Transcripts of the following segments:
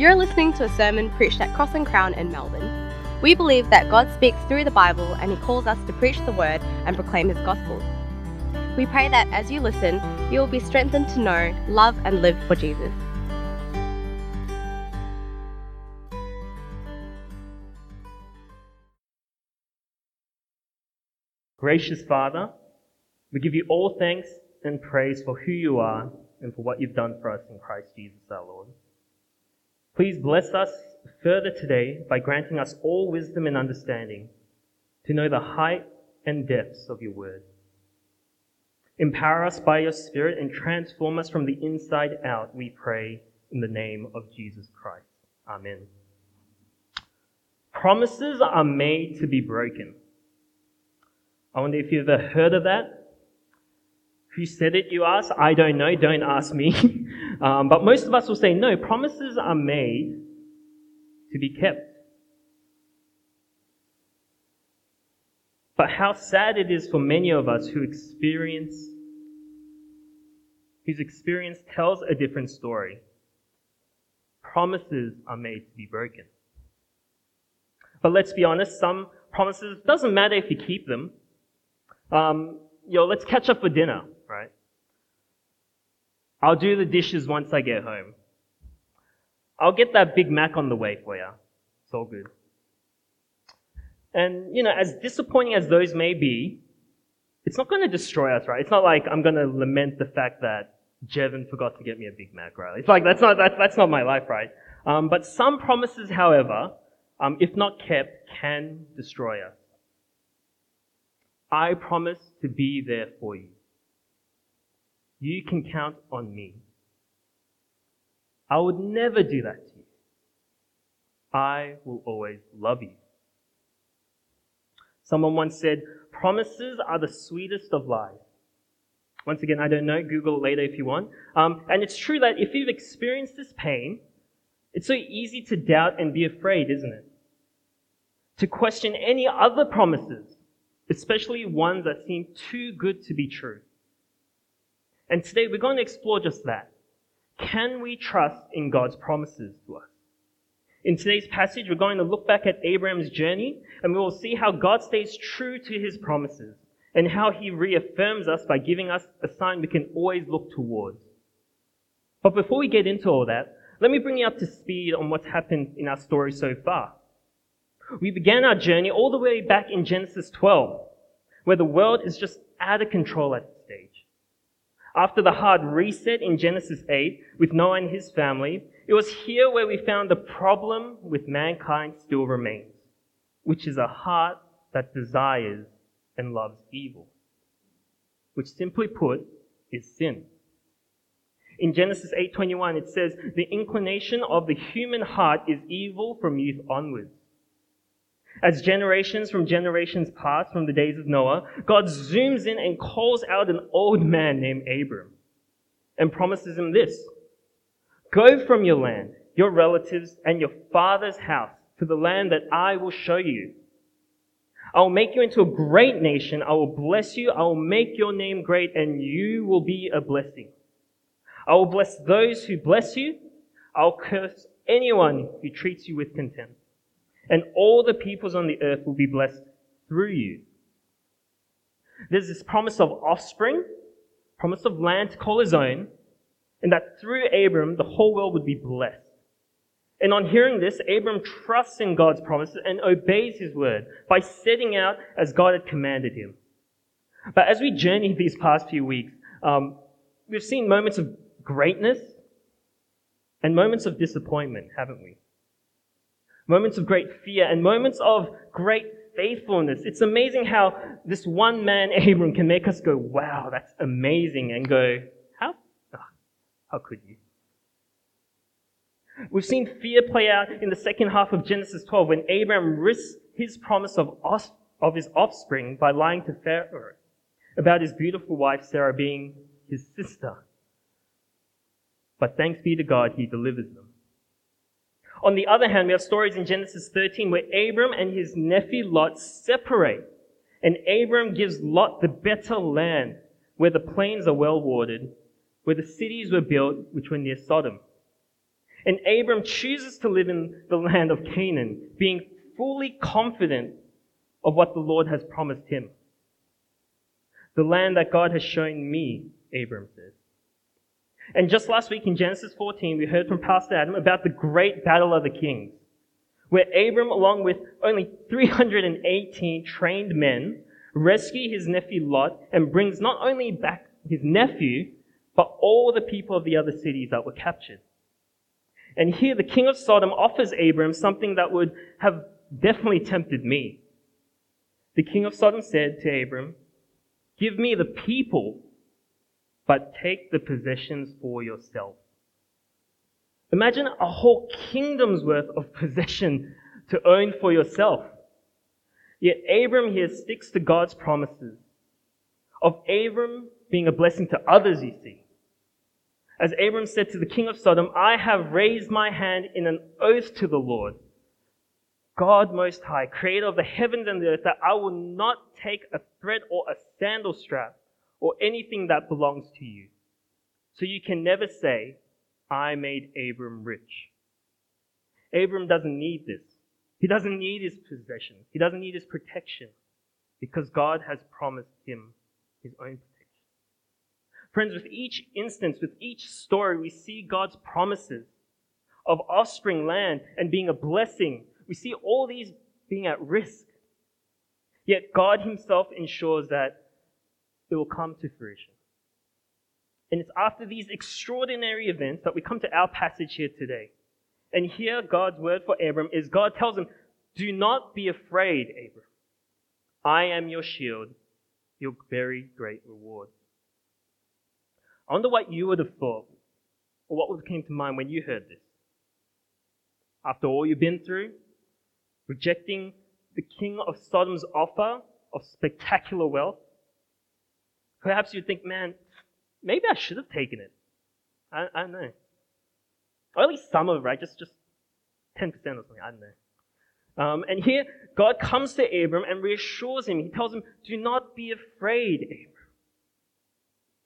You're listening to a sermon preached at Cross and Crown in Melbourne. We believe that God speaks through the Bible and He calls us to preach the Word and proclaim His gospel. We pray that as you listen, you will be strengthened to know, love, and live for Jesus. Gracious Father, we give you all thanks and praise for who you are and for what you've done for us in Christ Jesus our Lord. Please bless us further today by granting us all wisdom and understanding to know the height and depths of your word. Empower us by your Spirit and transform us from the inside out, we pray in the name of Jesus Christ. Amen. Promises are made to be broken. I wonder if you've ever heard of that. Who said it, you ask? I don't know. Don't ask me. um, but most of us will say, no, promises are made to be kept. But how sad it is for many of us who experience, whose experience tells a different story. Promises are made to be broken. But let's be honest, some promises, doesn't matter if you keep them. Um, let's catch up for dinner right? I'll do the dishes once I get home. I'll get that Big Mac on the way for you. It's all good. And, you know, as disappointing as those may be, it's not going to destroy us, right? It's not like I'm going to lament the fact that Jevon forgot to get me a Big Mac, right? It's like, that's not, that's, that's not my life, right? Um, but some promises, however, um, if not kept, can destroy us. I promise to be there for you. You can count on me. I would never do that to you. I will always love you. Someone once said, promises are the sweetest of lies. Once again, I don't know. Google later if you want. Um, and it's true that if you've experienced this pain, it's so easy to doubt and be afraid, isn't it? To question any other promises, especially ones that seem too good to be true. And today we're going to explore just that. Can we trust in God's promises to us? In today's passage, we're going to look back at Abraham's journey and we will see how God stays true to his promises and how he reaffirms us by giving us a sign we can always look towards. But before we get into all that, let me bring you up to speed on what's happened in our story so far. We began our journey all the way back in Genesis 12, where the world is just out of control at. After the hard reset in Genesis 8 with Noah and his family, it was here where we found the problem with mankind still remains, which is a heart that desires and loves evil, which simply put is sin. In Genesis 8:21 it says, "The inclination of the human heart is evil from youth onwards." As generations from generations pass from the days of Noah, God zooms in and calls out an old man named Abram and promises him this Go from your land, your relatives, and your father's house to the land that I will show you. I will make you into a great nation. I will bless you. I will make your name great, and you will be a blessing. I will bless those who bless you. I'll curse anyone who treats you with contempt and all the peoples on the earth will be blessed through you. There's this promise of offspring, promise of land to call his own, and that through Abram, the whole world would be blessed. And on hearing this, Abram trusts in God's promises and obeys his word by setting out as God had commanded him. But as we journey these past few weeks, um, we've seen moments of greatness and moments of disappointment, haven't we? Moments of great fear, and moments of great faithfulness. It's amazing how this one man, Abram, can make us go, wow, that's amazing, and go, how? Oh, how could you? We've seen fear play out in the second half of Genesis 12 when Abram risks his promise of, os- of his offspring by lying to Pharaoh about his beautiful wife Sarah being his sister. But thanks be to God, he delivers them. On the other hand, we have stories in Genesis 13 where Abram and his nephew Lot separate. And Abram gives Lot the better land where the plains are well watered, where the cities were built which were near Sodom. And Abram chooses to live in the land of Canaan, being fully confident of what the Lord has promised him. The land that God has shown me, Abram says. And just last week in Genesis 14, we heard from Pastor Adam about the great battle of the kings, where Abram, along with only 318 trained men, rescue his nephew Lot and brings not only back his nephew, but all the people of the other cities that were captured. And here the king of Sodom offers Abram something that would have definitely tempted me. The king of Sodom said to Abram, Give me the people, but take the possessions for yourself. Imagine a whole kingdom's worth of possession to own for yourself. Yet Abram here sticks to God's promises of Abram being a blessing to others, you see. As Abram said to the king of Sodom, I have raised my hand in an oath to the Lord, God Most High, creator of the heavens and the earth, that I will not take a thread or a sandal strap or anything that belongs to you. So you can never say, I made Abram rich. Abram doesn't need this. He doesn't need his possession. He doesn't need his protection because God has promised him his own protection. Friends, with each instance, with each story, we see God's promises of offspring, land, and being a blessing. We see all these being at risk. Yet God Himself ensures that it will come to fruition. And it's after these extraordinary events that we come to our passage here today. And here, God's word for Abram is God tells him, Do not be afraid, Abram. I am your shield your very great reward. I wonder what you would have thought, or what would have came to mind when you heard this. After all you've been through, rejecting the king of Sodom's offer of spectacular wealth, perhaps you'd think, man, maybe I should have taken it. I, I don't know. Or at least some of it, right? Just, just 10% or something. I don't know. Um, and here, God comes to Abram and reassures him. He tells him, Do not be afraid, Abram,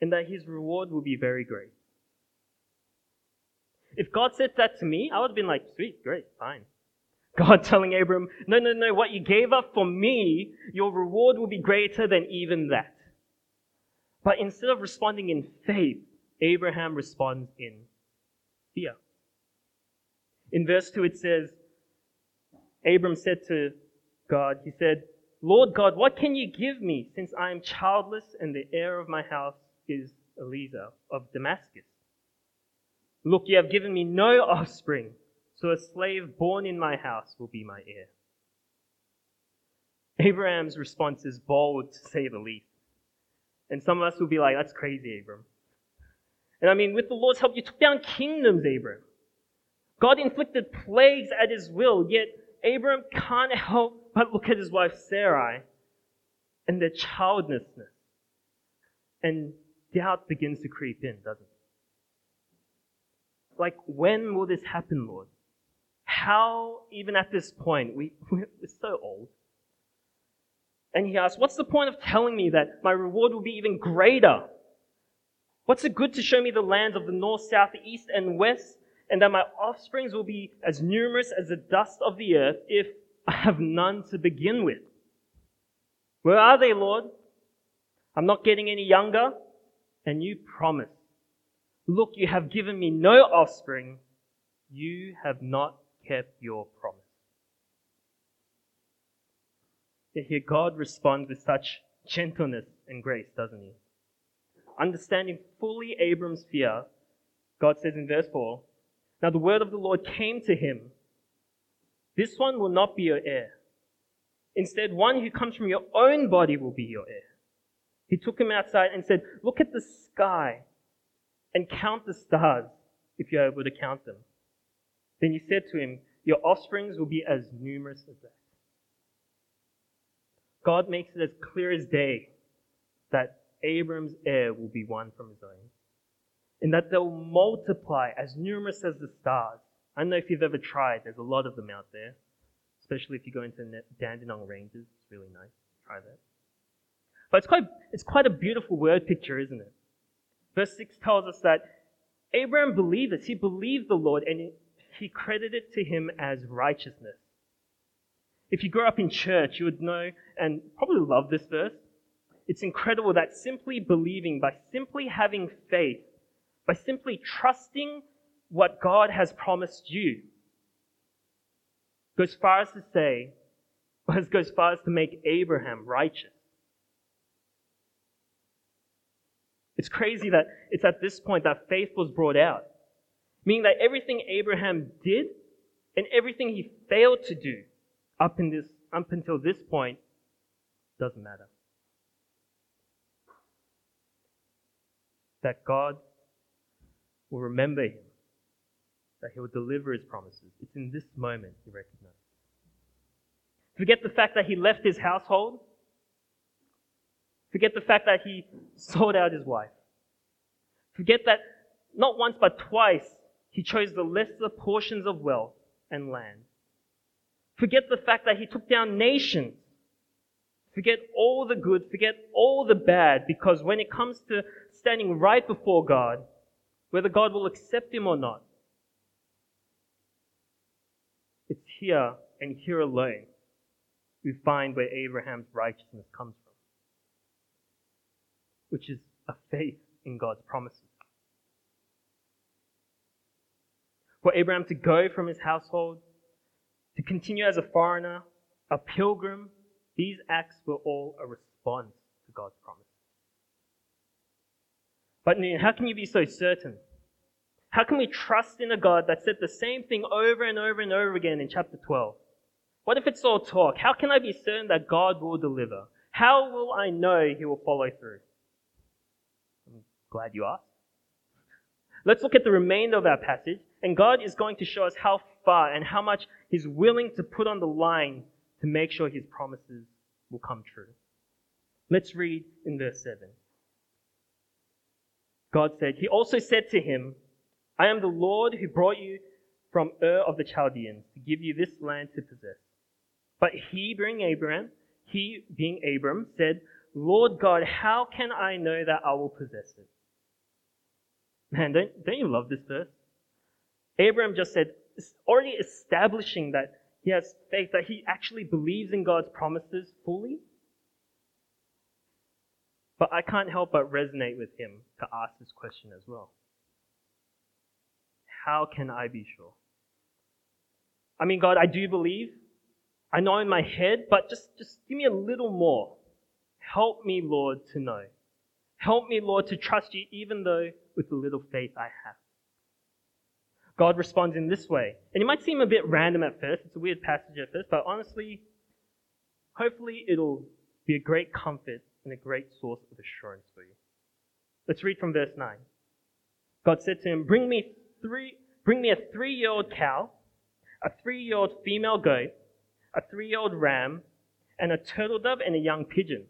and that his reward will be very great. If God said that to me, I would have been like, Sweet, great, fine. God telling Abram, No, no, no, what you gave up for me, your reward will be greater than even that. But instead of responding in faith, Abraham responds in fear. In verse 2, it says, Abram said to God, He said, Lord God, what can you give me since I am childless and the heir of my house is Eliezer of Damascus? Look, you have given me no offspring, so a slave born in my house will be my heir. Abraham's response is bold to say the least. And some of us will be like, that's crazy, Abram. And I mean, with the Lord's help, you took down kingdoms, Abram. God inflicted plagues at his will, yet Abram can't help but look at his wife Sarai and their childlessness. And doubt begins to creep in, doesn't it? Like, when will this happen, Lord? How, even at this point, we, we're so old. And he asks, What's the point of telling me that my reward will be even greater? What's it good to show me the lands of the north, south, east, and west? and that my offsprings will be as numerous as the dust of the earth if I have none to begin with. Where are they, Lord? I'm not getting any younger, and you promise. Look, you have given me no offspring. You have not kept your promise. Yet here God responds with such gentleness and grace, doesn't he? Understanding fully Abram's fear, God says in verse 4, now the word of the Lord came to him. This one will not be your heir. Instead, one who comes from your own body will be your heir. He took him outside and said, Look at the sky and count the stars if you're able to count them. Then he said to him, Your offsprings will be as numerous as that. God makes it as clear as day that Abram's heir will be one from his own and that they'll multiply as numerous as the stars. I don't know if you've ever tried, there's a lot of them out there, especially if you go into the Dandenong Ranges. It's really nice. Try that. But it's quite, it's quite a beautiful word picture, isn't it? Verse 6 tells us that Abraham believed this. He believed the Lord, and he credited to him as righteousness. If you grew up in church, you would know and probably love this verse. It's incredible that simply believing, by simply having faith, by simply trusting what God has promised you, goes far as to say, goes far as to make Abraham righteous. It's crazy that it's at this point that faith was brought out, meaning that everything Abraham did and everything he failed to do up, in this, up until this point doesn't matter. That God will remember him, that he will deliver his promises. It's in this moment he recognizes. Forget the fact that he left his household. Forget the fact that he sold out his wife. Forget that not once but twice he chose the lesser portions of wealth and land. Forget the fact that he took down nations. Forget all the good, forget all the bad, because when it comes to standing right before God, whether God will accept him or not, it's here and here alone we find where Abraham's righteousness comes from, which is a faith in God's promises. For Abraham to go from his household, to continue as a foreigner, a pilgrim, these acts were all a response to God's promise. But how can you be so certain? How can we trust in a God that said the same thing over and over and over again in chapter 12? What if it's all talk? How can I be certain that God will deliver? How will I know He will follow through? I'm glad you asked. Let's look at the remainder of our passage, and God is going to show us how far and how much He's willing to put on the line to make sure His promises will come true. Let's read in verse 7. God said, He also said to him, I am the Lord who brought you from Ur of the Chaldeans to give you this land to possess. But he, being Abraham, he, being Abram, said, Lord God, how can I know that I will possess it? Man, don't, don't you love this verse? Abraham just said, already establishing that he has faith, that he actually believes in God's promises fully. But I can't help but resonate with him to ask this question as well. How can I be sure? I mean, God, I do believe. I know in my head, but just, just give me a little more. Help me, Lord, to know. Help me, Lord, to trust you even though with the little faith I have. God responds in this way. And it might seem a bit random at first. It's a weird passage at first, but honestly, hopefully it'll be a great comfort and a great source of assurance for you. Let's read from verse 9. God said to him, Bring me three, bring me a three-year-old cow, a three-year-old female goat, a three-year-old ram, and a turtle dove and a young pigeon.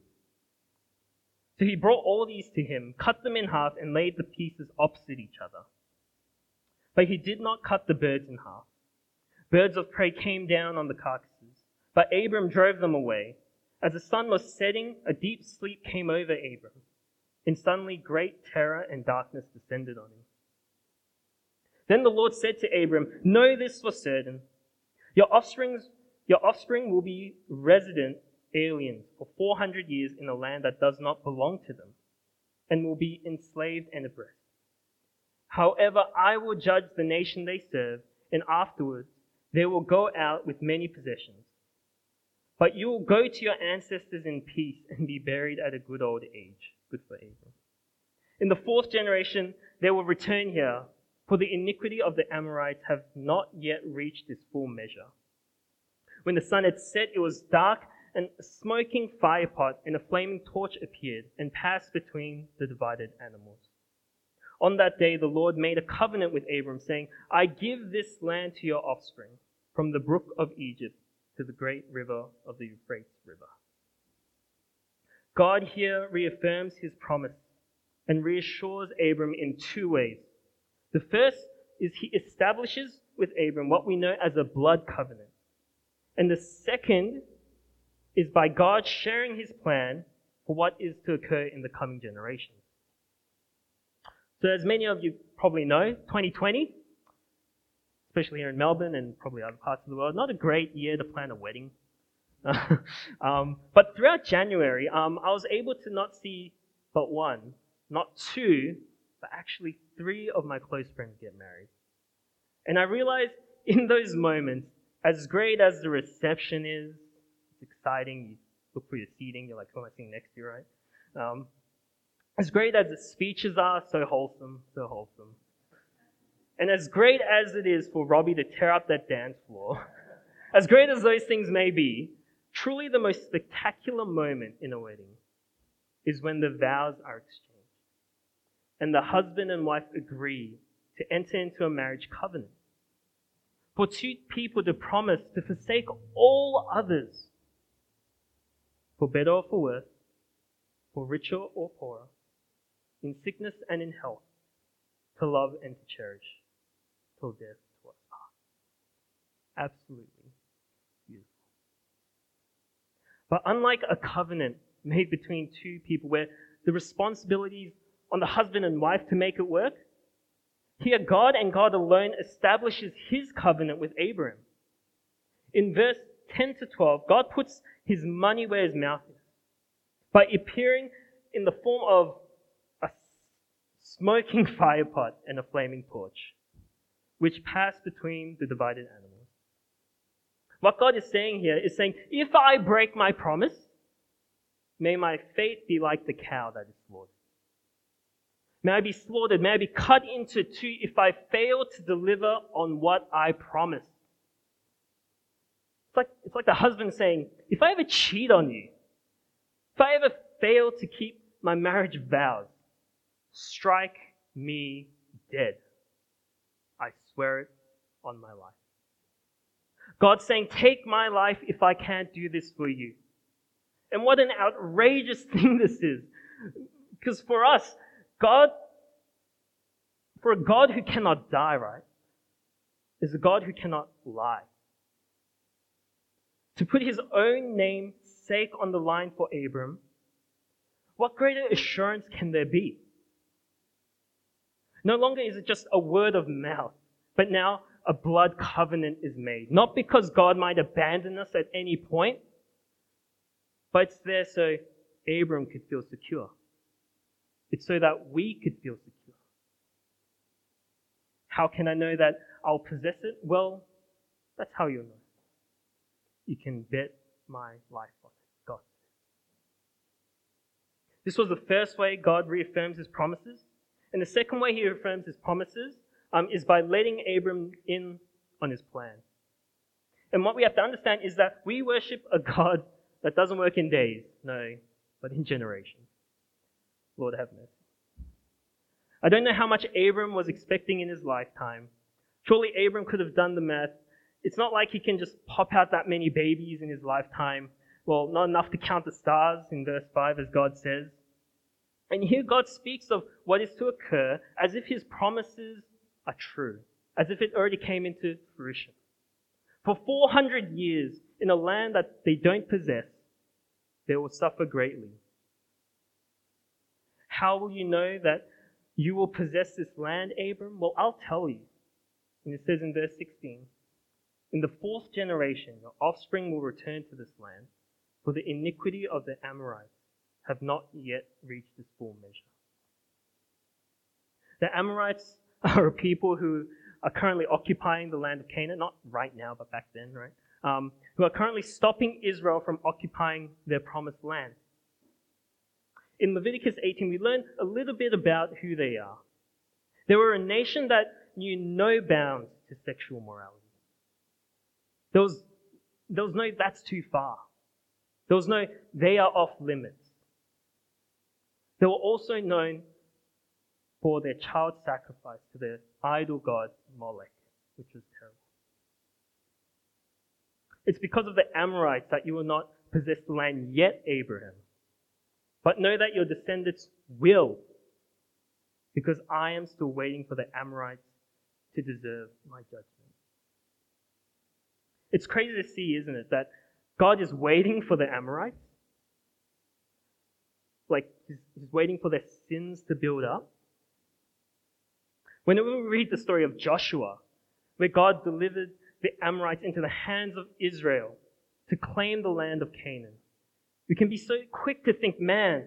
So he brought all these to him, cut them in half, and laid the pieces opposite each other. But he did not cut the birds in half. Birds of prey came down on the carcasses, but Abram drove them away. As the sun was setting, a deep sleep came over Abram, and suddenly great terror and darkness descended on him. Then the Lord said to Abram, Know this for certain. Your your offspring will be resident aliens for 400 years in a land that does not belong to them, and will be enslaved and oppressed. However, I will judge the nation they serve, and afterwards they will go out with many possessions. But you will go to your ancestors in peace and be buried at a good old age. Good for Abram. In the fourth generation, they will return here, for the iniquity of the Amorites have not yet reached its full measure. When the sun had set, it was dark, and a smoking firepot and a flaming torch appeared and passed between the divided animals. On that day, the Lord made a covenant with Abram, saying, I give this land to your offspring, from the brook of Egypt to the great river of the Euphrates River. God here reaffirms his promise and reassures Abram in two ways. The first is he establishes with Abram what we know as a blood covenant. And the second is by God sharing his plan for what is to occur in the coming generations. So, as many of you probably know, 2020 especially here in Melbourne and probably other parts of the world, not a great year to plan a wedding. um, but throughout January, um, I was able to not see but one, not two, but actually three of my close friends get married. And I realized in those moments, as great as the reception is, it's exciting. You look for your seating, you're like, who am I sitting next to, right? Um, as great as the speeches are, so wholesome, so wholesome. And as great as it is for Robbie to tear up that dance floor, as great as those things may be, truly the most spectacular moment in a wedding is when the vows are exchanged and the husband and wife agree to enter into a marriage covenant. For two people to promise to forsake all others, for better or for worse, for richer or poorer, in sickness and in health, to love and to cherish till death to us part. Absolutely beautiful. But unlike a covenant made between two people where the responsibilities on the husband and wife to make it work, here God and God alone establishes his covenant with Abraham. In verse 10 to 12, God puts his money where his mouth is by appearing in the form of smoking fire pot and a flaming torch, which pass between the divided animals. What God is saying here is saying, if I break my promise, may my fate be like the cow that is slaughtered. May I be slaughtered, may I be cut into two if I fail to deliver on what I promised. It's like, it's like the husband saying, if I ever cheat on you, if I ever fail to keep my marriage vows, strike me dead. I swear it on my life. God's saying, Take my life if I can't do this for you. And what an outrageous thing this is. Because for us, God, for a God who cannot die, right, is a God who cannot lie. To put his own name sake on the line for Abram, what greater assurance can there be? No longer is it just a word of mouth, but now a blood covenant is made. Not because God might abandon us at any point, but it's there so Abram could feel secure. It's so that we could feel secure. How can I know that I'll possess it? Well, that's how you'll know. You can bet my life on it. God. This was the first way God reaffirms his promises. And the second way he reaffirms his promises um, is by letting Abram in on his plan. And what we have to understand is that we worship a God that doesn't work in days, no, but in generations. Lord have mercy. I don't know how much Abram was expecting in his lifetime. Surely Abram could have done the math. It's not like he can just pop out that many babies in his lifetime. Well, not enough to count the stars in verse 5, as God says. And here God speaks of what is to occur as if his promises are true, as if it already came into fruition. For 400 years, in a land that they don't possess, they will suffer greatly. How will you know that you will possess this land, Abram? Well, I'll tell you. And it says in verse 16 In the fourth generation, your offspring will return to this land, for the iniquity of the Amorites have not yet reached its full measure. The Amorites are a people who are currently occupying the land of Canaan, not right now, but back then, right? Um, who are currently stopping Israel from occupying their promised land. In Leviticus 18, we learn a little bit about who they are. They were a nation that knew no bounds to sexual morality. There was, there was no, that's too far. There was no, they are off limits. They were also known for their child sacrifice to their idol god Molech, which was terrible. It's because of the Amorites that you will not possess the land yet, Abraham. But know that your descendants will, because I am still waiting for the Amorites to deserve my judgment. It's crazy to see, isn't it, that God is waiting for the Amorites. Like, he's, he's waiting for their sins to build up. When we read the story of Joshua, where God delivered the Amorites into the hands of Israel to claim the land of Canaan. We can be so quick to think, man,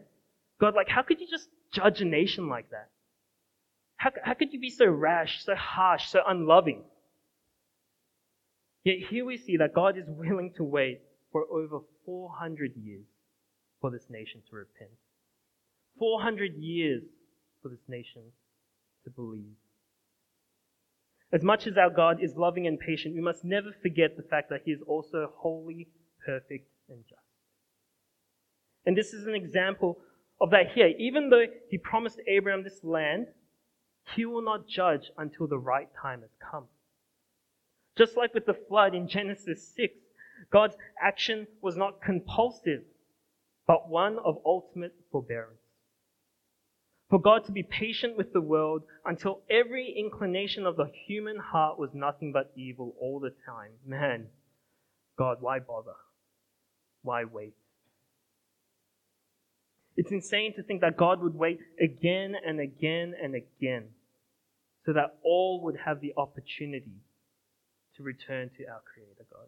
God, like, how could you just judge a nation like that? How, how could you be so rash, so harsh, so unloving? Yet here we see that God is willing to wait for over 400 years for this nation to repent. 400 years for this nation to believe. As much as our God is loving and patient, we must never forget the fact that He is also holy, perfect, and just. And this is an example of that here. Even though He promised Abraham this land, He will not judge until the right time has come. Just like with the flood in Genesis 6, God's action was not compulsive, but one of ultimate forbearance. For God to be patient with the world until every inclination of the human heart was nothing but evil all the time. Man, God, why bother? Why wait? It's insane to think that God would wait again and again and again so that all would have the opportunity to return to our Creator God.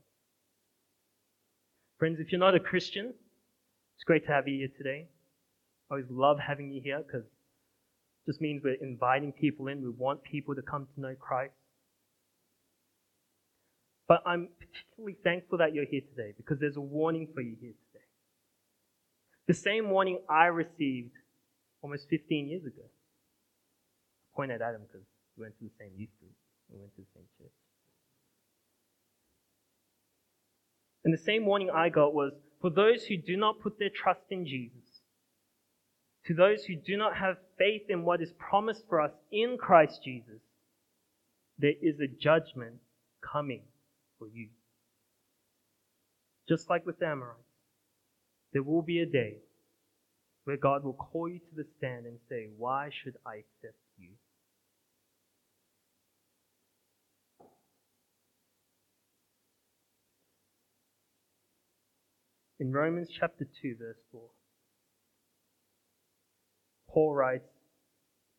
Friends, if you're not a Christian, it's great to have you here today. I always love having you here because just means we're inviting people in. We want people to come to know Christ. But I'm particularly thankful that you're here today because there's a warning for you here today. The same warning I received almost 15 years ago. I point at Adam because we went to the same youth group. We went to the same church. And the same warning I got was for those who do not put their trust in Jesus, to those who do not have faith in what is promised for us in Christ Jesus, there is a judgment coming for you. Just like with the Amorites, there will be a day where God will call you to the stand and say, Why should I accept you? In Romans chapter 2, verse 4, Paul writes,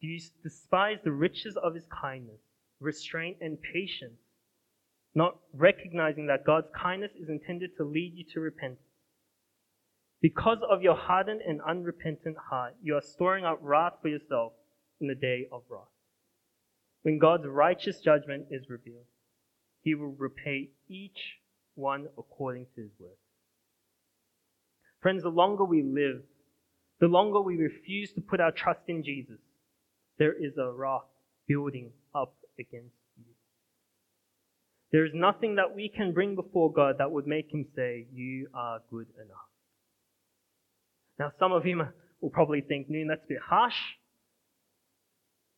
Do you despise the riches of his kindness, restraint, and patience, not recognizing that God's kindness is intended to lead you to repentance? Because of your hardened and unrepentant heart, you are storing up wrath for yourself in the day of wrath. When God's righteous judgment is revealed, he will repay each one according to his work. Friends, the longer we live, the longer we refuse to put our trust in Jesus, there is a wrath building up against you. There is nothing that we can bring before God that would make him say, You are good enough. Now, some of you will probably think, Noon, that's a bit harsh.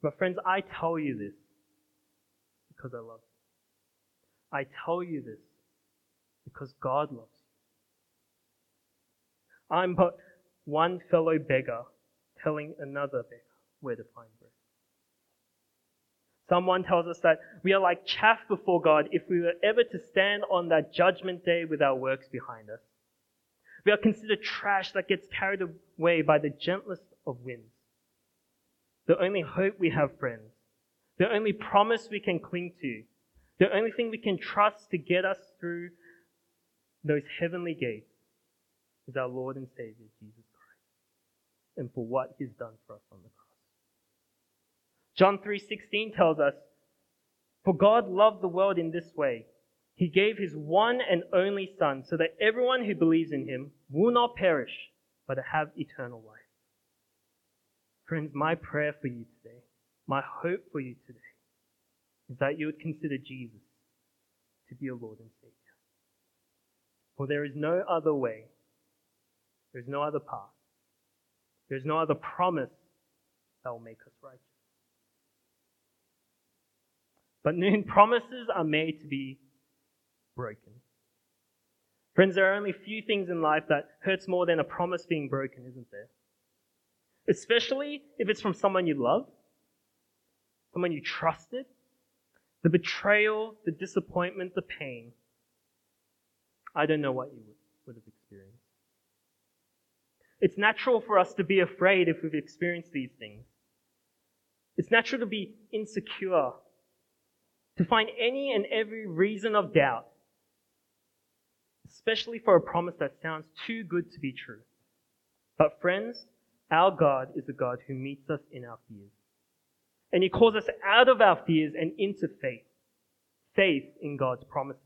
But, friends, I tell you this because I love you. I tell you this because God loves you. I'm but one fellow beggar telling another beggar where to find bread. Someone tells us that we are like chaff before God if we were ever to stand on that judgment day with our works behind us. We are considered trash that gets carried away by the gentlest of winds. The only hope we have, friends, the only promise we can cling to, the only thing we can trust to get us through those heavenly gates is our Lord and Savior, Jesus and for what he's done for us on the cross. John 3:16 tells us, "For God loved the world in this way: he gave his one and only son so that everyone who believes in him will not perish, but have eternal life." Friends, my prayer for you today, my hope for you today, is that you would consider Jesus to be your Lord and Savior. For there is no other way there's no other path. There's no other promise that will make us righteous. But noon promises are made to be broken. Friends, there are only few things in life that hurts more than a promise being broken, isn't there? Especially if it's from someone you love, someone you trusted. The betrayal, the disappointment, the pain. I don't know what you would. It's natural for us to be afraid if we've experienced these things. It's natural to be insecure to find any and every reason of doubt, especially for a promise that sounds too good to be true. But friends, our God is a God who meets us in our fears. And He calls us out of our fears and into faith. Faith in God's promises.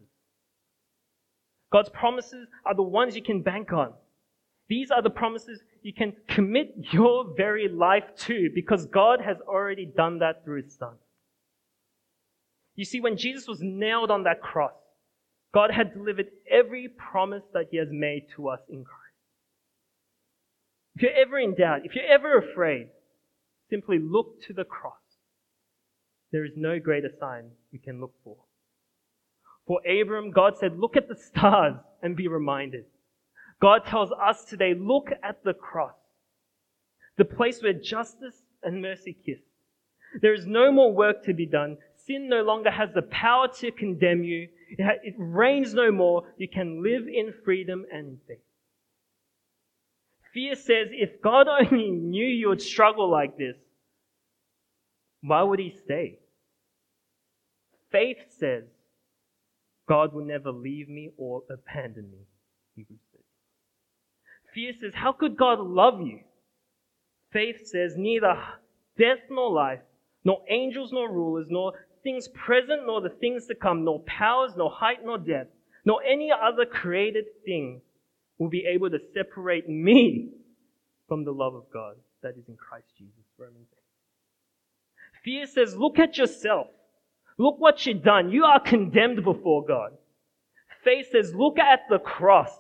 God's promises are the ones you can bank on. These are the promises you can commit your very life to because God has already done that through His Son. You see, when Jesus was nailed on that cross, God had delivered every promise that He has made to us in Christ. If you're ever in doubt, if you're ever afraid, simply look to the cross. There is no greater sign you can look for. For Abram, God said, Look at the stars and be reminded. God tells us today, Look at the cross, the place where justice and mercy kiss. There is no more work to be done. Sin no longer has the power to condemn you. It reigns no more. You can live in freedom and faith. Fear says, if God only knew you would struggle like this, why would he stay? Faith says, God will never leave me or abandon me. Hebrews. Fear says, how could God love you? Faith says, neither death nor life, nor angels nor rulers, nor things present nor the things to come, nor powers, nor height nor depth, nor any other created thing will be able to separate me from the love of God that is in Christ Jesus. Romans 8. Fear says, look at yourself. Look what you've done. You are condemned before God. Faith says, look at the cross.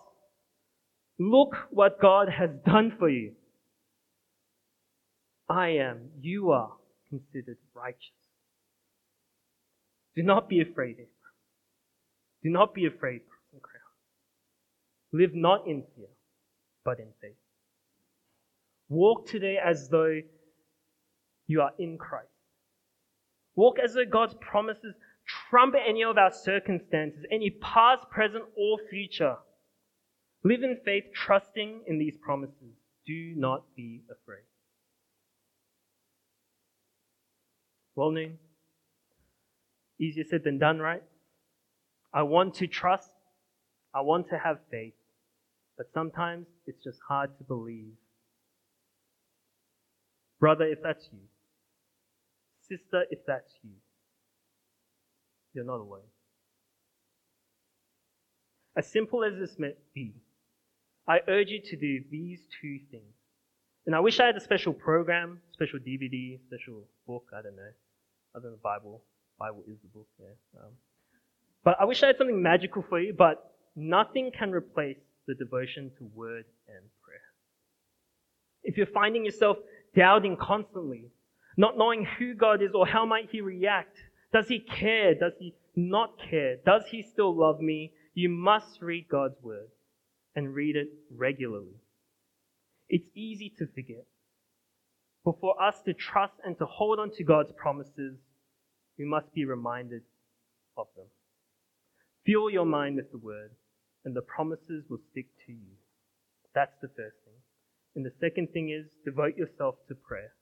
Look what God has done for you. I am, you are considered righteous. Do not be afraid, Abram. Do not be afraid, Crown. Live not in fear, but in faith. Walk today as though you are in Christ. Walk as though God's promises trump any of our circumstances, any past, present, or future. Live in faith, trusting in these promises. Do not be afraid. Well known. Easier said than done, right? I want to trust. I want to have faith. But sometimes it's just hard to believe. Brother, if that's you. Sister, if that's you. You're not alone. As simple as this may be, I urge you to do these two things. And I wish I had a special program, special DVD, special book, I don't know, other than the Bible. Bible is the book, yeah. Um, but I wish I had something magical for you, but nothing can replace the devotion to word and prayer. If you're finding yourself doubting constantly, not knowing who God is or how might he react, does he care? Does he not care? Does he still love me? You must read God's word and read it regularly. It's easy to forget. But for us to trust and to hold on to God's promises, we must be reminded of them. Fuel your mind with the word, and the promises will stick to you. That's the first thing. And the second thing is devote yourself to prayer.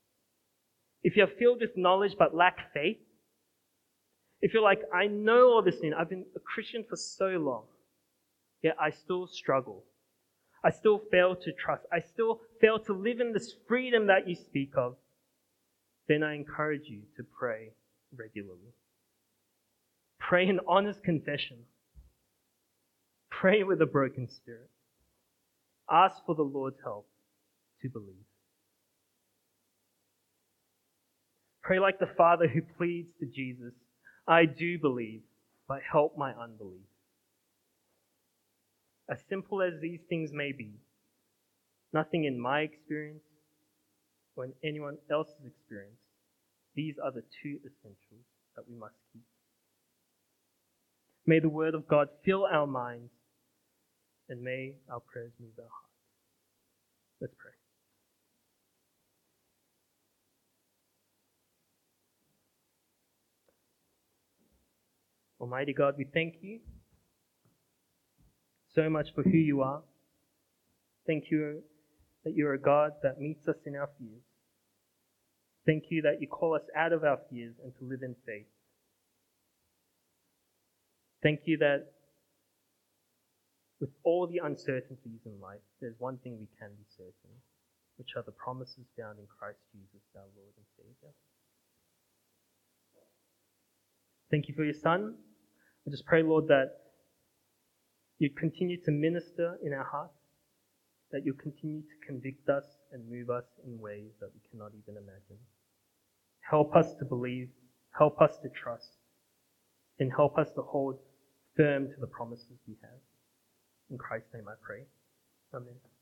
If you're filled with knowledge but lack faith, if you're like, I know all this thing, I've been a Christian for so long, yet I still struggle. I still fail to trust. I still fail to live in this freedom that you speak of. Then I encourage you to pray regularly. Pray in honest confession. Pray with a broken spirit. Ask for the Lord's help to believe. Pray like the Father who pleads to Jesus, I do believe, but help my unbelief. As simple as these things may be, nothing in my experience or in anyone else's experience these are the two essentials that we must keep. May the Word of God fill our minds and may our prayers move our hearts. Let's pray. Almighty God, we thank you so much for who you are. Thank you that you're a God that meets us in our fears. Thank you that you call us out of our fears and to live in faith. Thank you that with all the uncertainties in life, there's one thing we can be certain, which are the promises found in Christ Jesus, our Lord and Savior. Thank you for your Son. I just pray, Lord, that you continue to minister in our hearts, that you continue to convict us and move us in ways that we cannot even imagine. Help us to believe, help us to trust, and help us to hold firm to the promises we have. In Christ's name I pray. Amen.